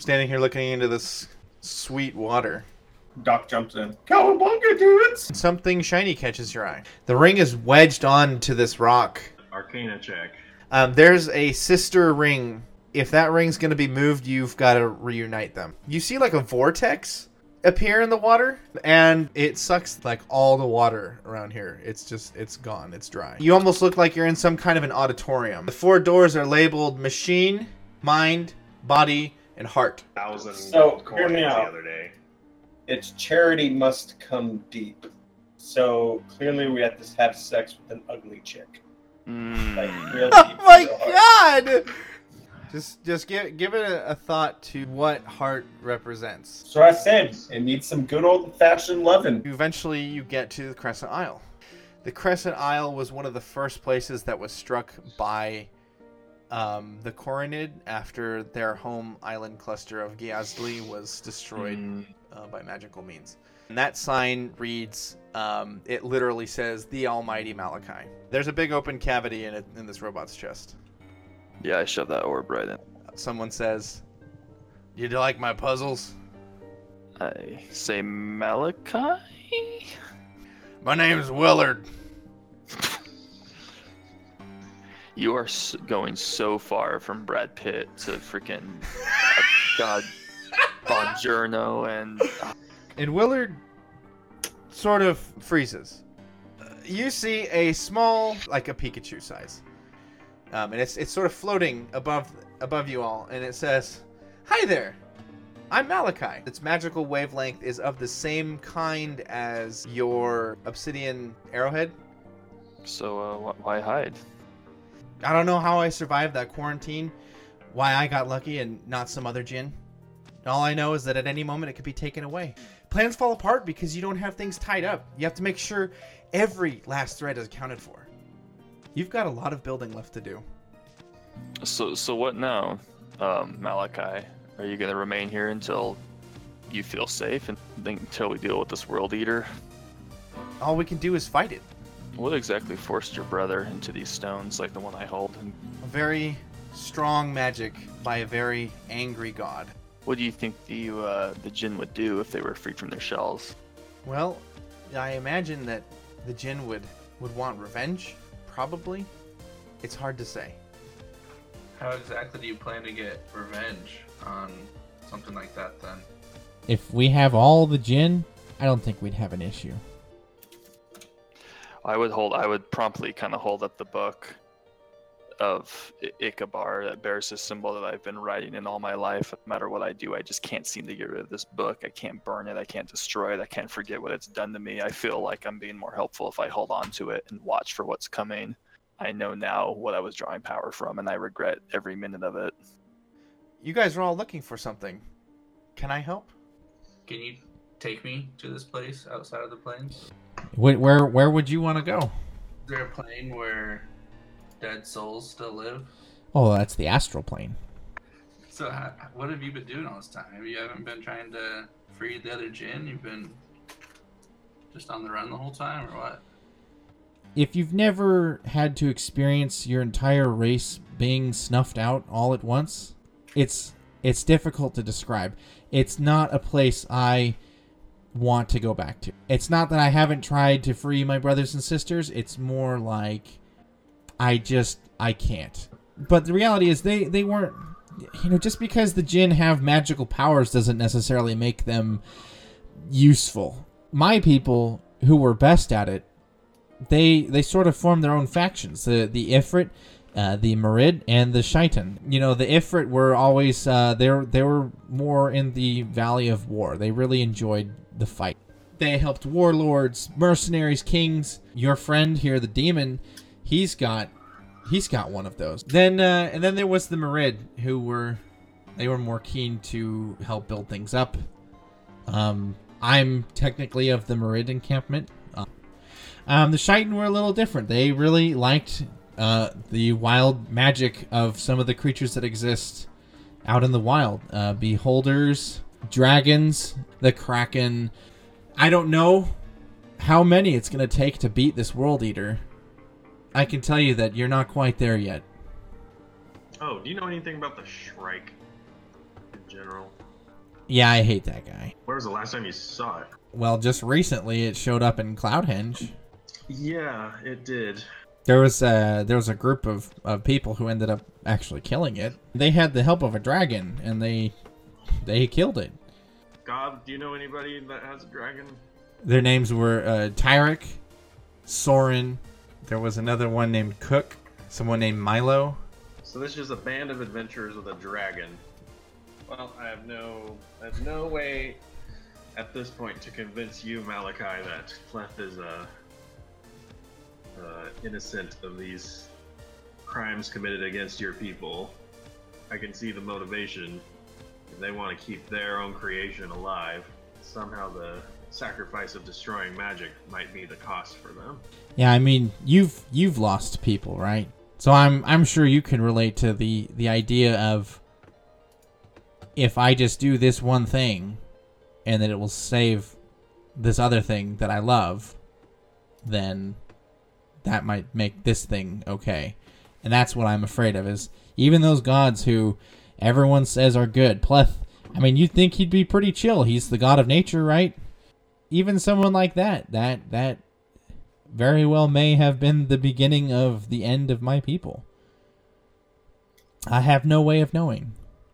standing here looking into this sweet water. Doc jumps in. Cowabunga, dudes! Something shiny catches your eye. The ring is wedged onto this rock. Arcana check. Um, there's a sister ring. If that ring's going to be moved, you've got to reunite them. You see like a vortex appear in the water, and it sucks like all the water around here. It's just, it's gone. It's dry. You almost look like you're in some kind of an auditorium. The four doors are labeled machine, mind, body, and heart. Thousand So, gold hear coins me the out. other day. It's charity must come deep. So clearly we have to have sex with an ugly chick. Like Mm. real Oh my in god! Just, just give, give it a, a thought to what heart represents. So I said it needs some good old fashioned loving. Eventually, you get to the Crescent Isle. The Crescent Isle was one of the first places that was struck by um, the Coronid after their home island cluster of Giazli was destroyed Mm. uh, by magical means. And that sign reads, um, it literally says, the Almighty Malachi. There's a big open cavity in, it, in this robot's chest. Yeah, I shoved that orb right in. Someone says, You like my puzzles? I say Malachi? My name's Willard. You are going so far from Brad Pitt to freaking uh, God Bongiorno and uh, And Willard sort of freezes. You see a small, like a Pikachu size, um, and it's it's sort of floating above above you all, and it says, "Hi there, I'm Malachi." Its magical wavelength is of the same kind as your obsidian arrowhead. so uh, why hide? I don't know how I survived that quarantine, why I got lucky and not some other Jin. All I know is that at any moment it could be taken away. Plans fall apart because you don't have things tied up. You have to make sure every last thread is accounted for. You've got a lot of building left to do. So so what now, um, Malachi? Are you gonna remain here until you feel safe and think, until we deal with this world eater? All we can do is fight it. What exactly forced your brother into these stones like the one I hold? And A very strong magic by a very angry god. what do you think the uh, the Jin would do if they were freed from their shells? Well, I imagine that the Jin would would want revenge, probably. It's hard to say. How exactly do you plan to get revenge on something like that then? If we have all the Jin, I don't think we'd have an issue. I would hold. I would promptly kind of hold up the book of I- Ikabar that bears this symbol that I've been writing in all my life. No matter what I do, I just can't seem to get rid of this book. I can't burn it. I can't destroy it. I can't forget what it's done to me. I feel like I'm being more helpful if I hold on to it and watch for what's coming. I know now what I was drawing power from, and I regret every minute of it. You guys are all looking for something. Can I help? Can you take me to this place outside of the planes? Wh- Where where would you want to go? Is there a plane where dead souls still live? Oh, that's the astral plane. So, how, what have you been doing all this time? You haven't been trying to free the other Jin? You've been just on the run the whole time, or what? If you've never had to experience your entire race being snuffed out all at once, it's it's difficult to describe. It's not a place I want to go back to. It's not that I haven't tried to free my brothers and sisters. It's more like I just I can't. But the reality is they they weren't you know just because the jinn have magical powers doesn't necessarily make them useful. My people who were best at it they they sort of formed their own factions. The the Ifrit, uh, the Marid and the Shaitan. You know, the Ifrit were always uh, they were they were more in the Valley of War. They really enjoyed the fight. They helped warlords, mercenaries, kings. Your friend here, the demon, he's got he's got one of those. Then uh, and then there was the Marid who were they were more keen to help build things up. Um, I'm technically of the Marid encampment. Uh, um, the Shaitan were a little different. They really liked uh, the wild magic of some of the creatures that exist out in the wild. Uh, beholders, dragons, the kraken. I don't know how many it's going to take to beat this world eater. I can tell you that you're not quite there yet. Oh, do you know anything about the Shrike? In general. Yeah, I hate that guy. Where was the last time you saw it? Well, just recently it showed up in Cloudhenge. Yeah, it did. There was a there was a group of, of people who ended up actually killing it. They had the help of a dragon, and they they killed it. God, do you know anybody that has a dragon? Their names were uh, Tyrek, Soren. There was another one named Cook. Someone named Milo. So this is just a band of adventurers with a dragon. Well, I have no, I have no way at this point to convince you, Malachi, that Clef is uh, uh, innocent of these crimes committed against your people. I can see the motivation. If they want to keep their own creation alive, somehow the sacrifice of destroying magic might be the cost for them. Yeah, I mean you've you've lost people, right? So I'm I'm sure you can relate to the the idea of if I just do this one thing and that it will save this other thing that I love, then that might make this thing okay. And that's what I'm afraid of is even those gods who everyone says are good. Pleth, I mean, you'd think he'd be pretty chill. He's the god of nature, right? Even someone like that, that that very well may have been the beginning of the end of my people. I have no way of knowing.